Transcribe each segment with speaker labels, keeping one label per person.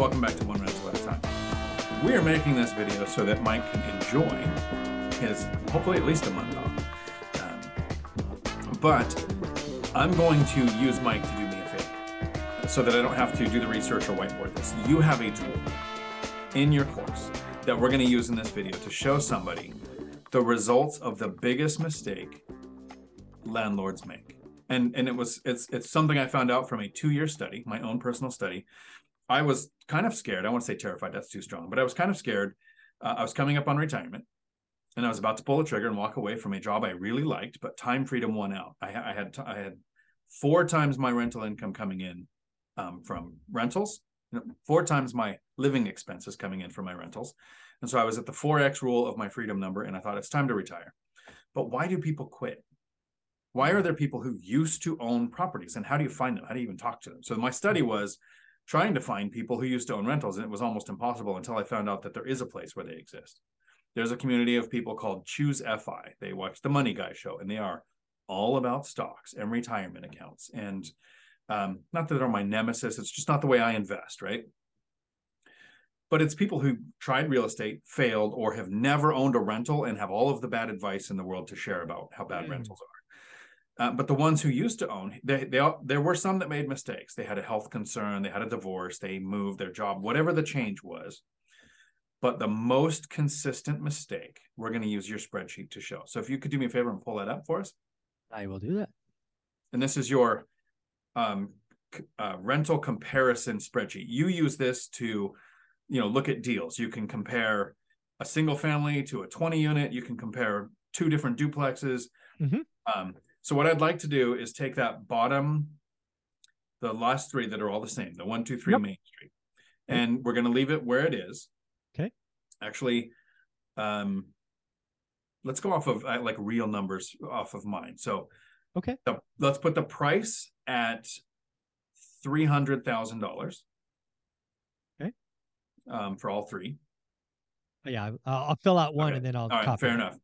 Speaker 1: Welcome back to One Rental at a Time. We are making this video so that Mike can enjoy his hopefully at least a month off. Um, but I'm going to use Mike to do me a favor so that I don't have to do the research or whiteboard this. You have a tool in your course that we're going to use in this video to show somebody the results of the biggest mistake landlords make. And and it was it's it's something I found out from a 2-year study, my own personal study. I was kind of scared. I want to say terrified, that's too strong, but I was kind of scared. Uh, I was coming up on retirement and I was about to pull the trigger and walk away from a job I really liked, but time freedom won out. I, I had I had four times my rental income coming in um, from rentals, four times my living expenses coming in from my rentals, and so I was at the four x rule of my freedom number, and I thought it's time to retire. But why do people quit? Why are there people who used to own properties, and how do you find them? How do you even talk to them? So my study was trying to find people who used to own rentals, and it was almost impossible until I found out that there is a place where they exist there's a community of people called Choose FI. They watch the Money Guy show, and they are all about stocks and retirement accounts. And um, not that they're my nemesis, it's just not the way I invest, right? But it's people who tried real estate, failed, or have never owned a rental and have all of the bad advice in the world to share about how bad mm. rentals are. Uh, but the ones who used to own, they, they all, there were some that made mistakes. They had a health concern, they had a divorce, they moved their job, whatever the change was but the most consistent mistake, we're going to use your spreadsheet to show. So if you could do me a favor and pull that up for us.
Speaker 2: I will do that.
Speaker 1: And this is your um, uh, rental comparison spreadsheet. You use this to, you know, look at deals. You can compare a single family to a 20 unit. You can compare two different duplexes. Mm-hmm. Um, so what I'd like to do is take that bottom, the last three that are all the same, the one, two, three yep. Main Street, and we're going to leave it where it is.
Speaker 2: Okay.
Speaker 1: Actually, um, let's go off of uh, like real numbers off of mine. So,
Speaker 2: okay,
Speaker 1: the, let's put the price at three hundred thousand dollars.
Speaker 2: Okay.
Speaker 1: Um, for all three.
Speaker 2: Yeah, I'll fill out one okay. and then I'll.
Speaker 1: All right, fair it. enough.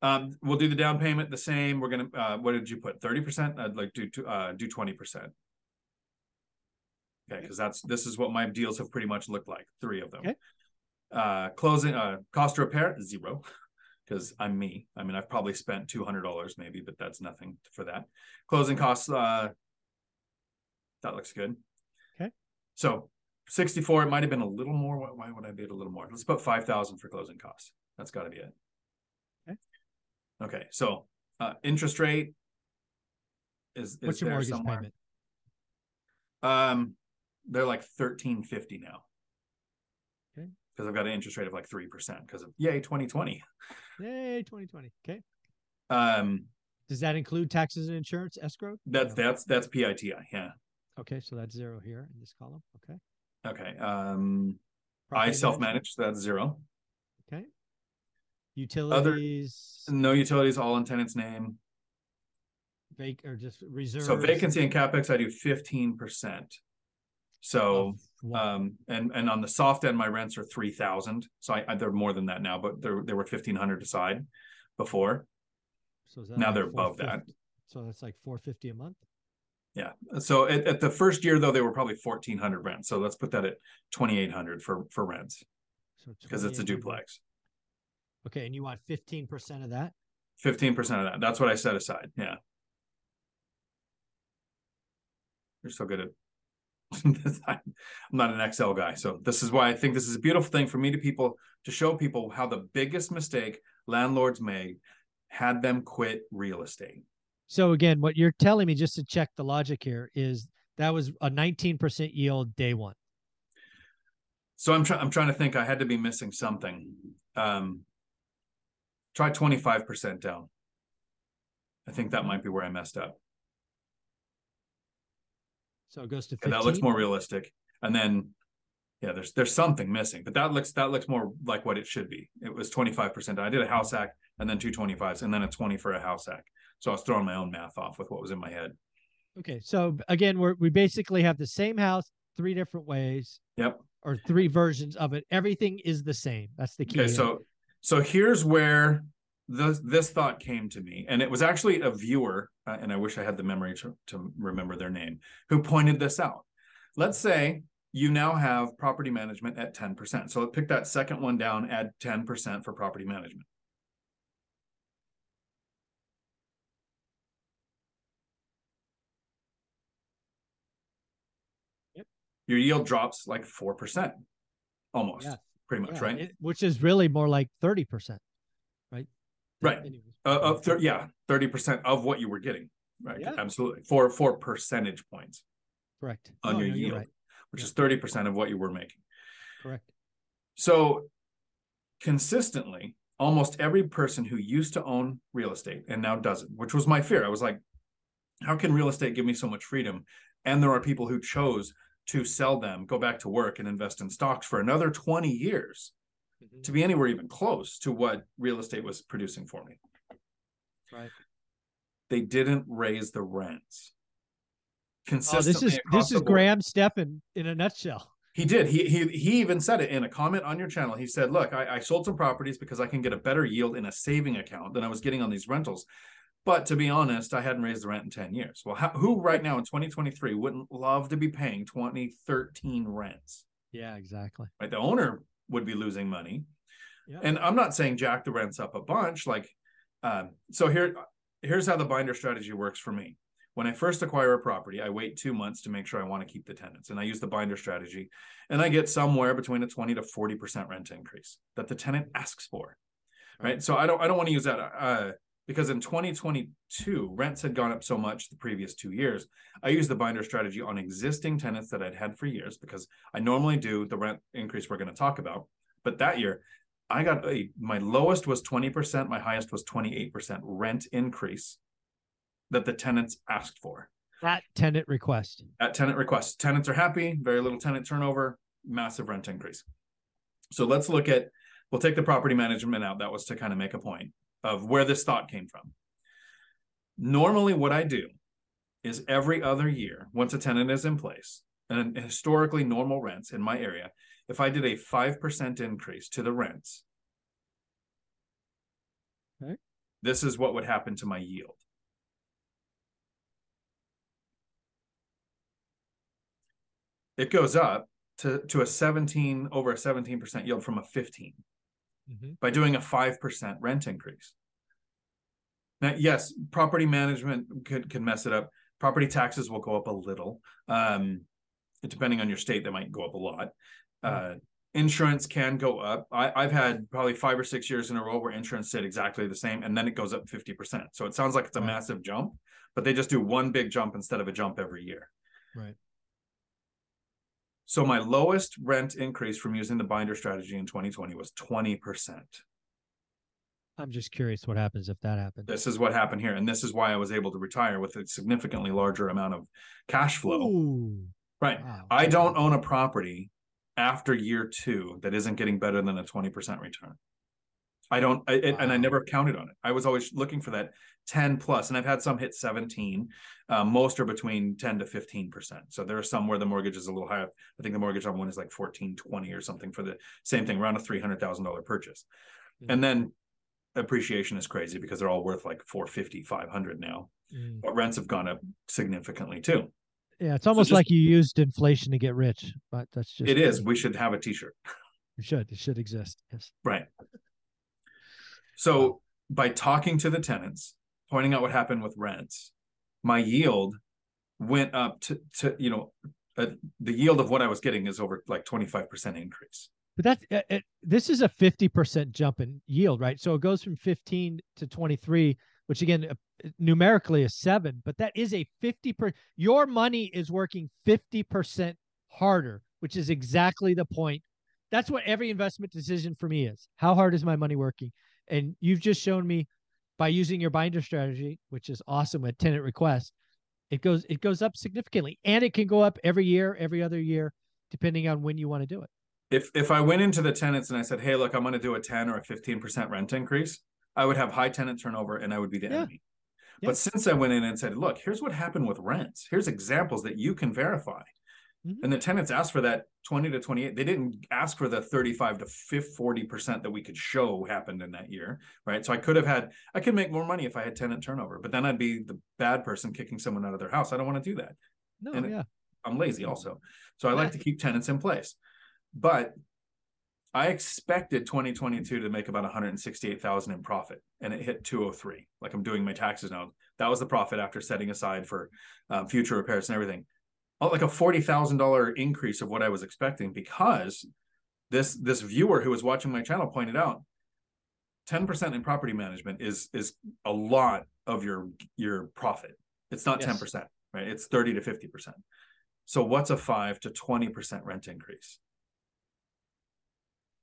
Speaker 1: Um, we'll do the down payment the same. We're gonna. Uh, what did you put? Thirty percent. I'd like do uh, do twenty percent. Okay, because that's this is what my deals have pretty much looked like. Three of them.
Speaker 2: Okay.
Speaker 1: Uh, closing uh, cost to repair zero because I'm me. I mean, I've probably spent two hundred dollars maybe, but that's nothing for that. Closing costs. Uh, that looks good.
Speaker 2: Okay.
Speaker 1: So sixty four. It might have been a little more. Why would I be a little more? Let's put five thousand for closing costs. That's got to be it.
Speaker 2: Okay.
Speaker 1: So uh, interest rate is, is
Speaker 2: what's your mortgage somewhere. payment?
Speaker 1: Um, they're like thirteen fifty now Okay. because I've got an interest rate of like 3% because of yay 2020.
Speaker 2: Yay 2020. Okay.
Speaker 1: Um
Speaker 2: does that include taxes and insurance escrow?
Speaker 1: That's no. that's that's PITI, yeah.
Speaker 2: Okay, so that's zero here in this column. Okay.
Speaker 1: Okay. Um Property I self-manage, so that's zero.
Speaker 2: Utilities.
Speaker 1: Other, no utilities, all in tenant's name.
Speaker 2: Vac or just reserve.
Speaker 1: So vacancy and capex, I do 15%. So um and and on the soft end, my rents are three thousand. So I, I, they're more than that now, but they're they were fifteen hundred aside before.
Speaker 2: So
Speaker 1: now like they're above that.
Speaker 2: So that's like four fifty a month.
Speaker 1: Yeah. So at, at the first year though, they were probably fourteen hundred rents. So let's put that at twenty eight hundred for for rents. because it's a duplex.
Speaker 2: Okay, and you want fifteen percent of that?
Speaker 1: Fifteen percent of that. That's what I set aside. Yeah. You're so good at I'm not an Excel guy. So this is why I think this is a beautiful thing for me to people to show people how the biggest mistake landlords made had them quit real estate.
Speaker 2: So again, what you're telling me just to check the logic here is that was a 19% yield day one.
Speaker 1: So I'm trying I'm trying to think I had to be missing something. Um try 25% down. I think that might be where I messed up.
Speaker 2: So it goes to 15.
Speaker 1: that looks more realistic. and then yeah, there's there's something missing, but that looks that looks more like what it should be. It was 25%. I did a house hack and then two 25s and then a 20 for a house hack. So I was throwing my own math off with what was in my head.
Speaker 3: Okay, so again, we're we basically have the same house three different ways.
Speaker 1: Yep.
Speaker 3: Or three versions of it. Everything is the same. That's the key.
Speaker 1: Okay, so so here's where this this thought came to me, and it was actually a viewer, uh, and I wish I had the memory to, to remember their name, who pointed this out. Let's say you now have property management at 10%. So pick that second one down, add 10% for property management.
Speaker 3: Yep.
Speaker 1: Your yield drops like 4%, almost. Pretty much,
Speaker 3: Yeah,
Speaker 1: right?
Speaker 3: it- which is really more like 30%, right?
Speaker 1: Right. Uh, of thir- yeah, 30% of what you were getting, right?
Speaker 3: Yeah.
Speaker 1: Absolutely. Four, four percentage points
Speaker 3: Correct.
Speaker 1: on
Speaker 3: Oh,
Speaker 1: your
Speaker 3: no,
Speaker 1: yield,
Speaker 3: right.
Speaker 1: which
Speaker 3: Yeah.
Speaker 1: is 30% of what you were making.
Speaker 3: Correct.
Speaker 1: So consistently, almost every person who used to own real estate and now doesn't, which was my fear. I was like, how can real estate give me so much freedom? And there are people who chose to sell them, go back to work and invest in stocks for another 20 years
Speaker 3: Mhm.
Speaker 1: to be anywhere even close to what real estate was producing for me.
Speaker 3: Right.
Speaker 1: They didn't raise the rents.
Speaker 3: Oh,
Speaker 1: Consistently
Speaker 3: this is this is. Graham Stephan in a nutshell.
Speaker 1: He did. He he he even said it in a comment on your channel. He said, "Look, I, I sold some properties because I can get a better yield in a saving account than I was getting on these rentals." But to be honest, I hadn't raised the rent in 10 years. Well, how, who right now in 2023 wouldn't love to be paying 2013 rents?
Speaker 3: Yeah, exactly.
Speaker 1: Right? The owner would be losing money.
Speaker 3: Yeah.
Speaker 1: And I'm not saying jack the rents up a bunch. Like, um, so here, here's how the binder strategy works for me. When I first acquire a property, I wait two months to make sure I want to keep the tenants, and I use the binder strategy, and I get somewhere between a 20 to 40 percent rent increase that the tenant asks for. Right. So I don't, I don't want to use that uh, because in 2022 rents had gone up so much the previous two years. I used the binder strategy on existing tenants that I'd had for years because I normally do the rent increase we're going to talk about, but that year I got a my lowest was 20%, my highest was 28% rent increase that the tenants asked for
Speaker 3: That tenant request.
Speaker 1: at tenant request Tenants are happy, very little tenant turnover, massive rent increase. So let's look at we'll take the property management out. That was to kind of make a point of where this thought came from. Normally, what I do is every other year, once a tenant is in place, and historically normal rents in my area, if I did a 5% increase to the rents,
Speaker 3: Okay.
Speaker 1: this is what would happen to my yield. It goes up to, to a 17, over a 17% yield from a 15
Speaker 3: Mhm.
Speaker 1: by doing a 5% rent increase. Now, yes, property management could, could mess it up. Property taxes will go up a little. Um, depending on your state, they might go up a lot. Uh, insurance can go up. I, I've had probably five or six years in a row where insurance stayed exactly the same, and then it goes up 50%. So it sounds like it's a massive jump, but they just do one big jump instead of a jump every year.
Speaker 3: Right.
Speaker 1: So my lowest rent increase from using the binder strategy in 2020 was 20%.
Speaker 3: I'm just curious what happens if that happens.
Speaker 1: This is what happened here. And this is why I was able to retire with a significantly larger amount of cash flow.
Speaker 3: Ooh,
Speaker 1: Right.
Speaker 3: wow.
Speaker 1: I don't own a property after year two that isn't getting better than a 20% return. I don't, I, it, and I never counted on it. I was always looking for that 10 plus, and I've had some hit 17. Uh, most are between 10 to 15%. So there are some where the mortgage is a little higher. I think the mortgage on one is like 14, 20 or something for the same thing, around a $300,000 purchase.
Speaker 3: Mhm.
Speaker 1: And then appreciation is crazy because they're all worth like 450, 500 now.
Speaker 3: Mm.
Speaker 1: But rents have gone up significantly too.
Speaker 3: Yeah, it's almost
Speaker 1: just-
Speaker 3: like you used inflation to get rich, but that's just
Speaker 1: It is. We should have a t-shirt.
Speaker 3: It should. It should exist. Yes.
Speaker 1: Right. So by talking to the tenants, pointing out what happened with rents, my yield went up to, to you know, uh, the yield of what I was getting is over like 25% increase.
Speaker 3: But that's uh, uh, this is a 50% jump in yield, right? So it goes from 15 to 23, which again uh, numerically is 7, but that is a 50 per your money is working 50% harder, which is exactly the point. That's what every investment decision for me is. How hard is my money working? And you've just shown me by using your binder strategy, which is awesome at tenant request, it goes it goes up significantly and it can go up every year, every other year. depending on when you want to do it.
Speaker 1: If if I went into the tenants and I said, "Hey, look, I'm going to do a 10 or a 15% rent increase," I would have high tenant turnover and I would be the
Speaker 3: Yeah.
Speaker 1: enemy.
Speaker 3: Yeah.
Speaker 1: But since I went in and said, "Look, here's what happened with rents. Here's examples that you can verify."
Speaker 3: Mhm.
Speaker 1: And the tenants asked for that 20 to 28. They didn't ask for the 35 to 40% that we could show happened in that year, right? So I could have had I could make more money if I had tenant turnover, but then I'd be the bad person kicking someone out of their house. I don't want to do that.
Speaker 3: No,
Speaker 1: And it-
Speaker 3: yeah.
Speaker 1: I'm lazy also. So I like to keep tenants in place. But I expected 2022 to make about 168,000 in profit and it hit 203. Like I'm doing my taxes now. That was the profit after setting aside for um, future repairs and everything. Like a $40,000 increase of what I was expecting because this this viewer who was watching my channel pointed out 10% in property management is is a lot of your your profit. It's not
Speaker 3: Yes.
Speaker 1: 10%, right? It's 30 to 50%. So what's a 5 to 20% rent increase?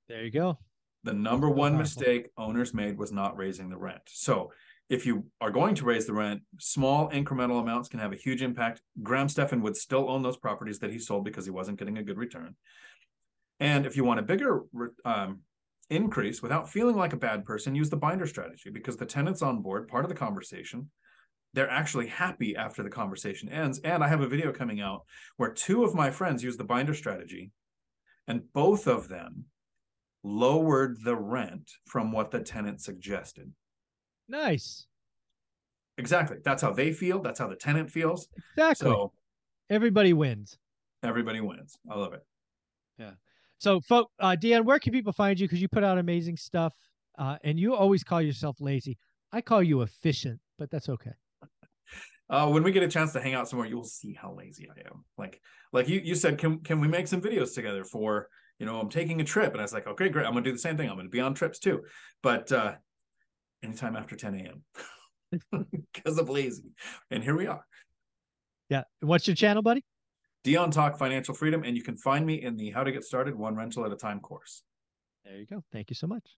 Speaker 3: There you go.
Speaker 1: The number one mistake owners made was not raising the rent. So if you are going to raise the rent, small incremental amounts can have a huge impact. Graham Stephan would still own those properties that he sold because he wasn't getting a good return. And if you want a bigger um, increase without feeling like a bad person, use the binder strategy because the tenants on board, part of the conversation, they're actually happy after the conversation ends. And I have a video coming out where two of my friends use the binder strategy, and both of them lowered the rent from what the tenant suggested.
Speaker 3: Nice.
Speaker 1: Exactly. That's how they feel. That's how the tenant feels.
Speaker 3: Exactly.
Speaker 1: So
Speaker 3: Everybody wins.
Speaker 1: everybody wins. I love it. Yeah.
Speaker 3: So, folk, uh, Dan, where can people find you? Because you put out amazing stuff, uh, and you always call yourself lazy. I call you efficient, but that's okay.
Speaker 1: Uh, when we get a chance to hang out somewhere, you'll see how lazy I am. Like, like you, you said, can can we make some videos together for, you know, I'm taking a trip, and I was like, okay, great, I'm gonna do the same thing. I'm gonna be on trips too, but uh, anytime after 10 a.m. because of lazy. And here we are.
Speaker 3: Yeah. What's your channel, buddy?
Speaker 1: Dion Talk Financial Freedom, and you can find me in the How to Get Started One Rental at a Time course.
Speaker 3: There you go. Thank you so much.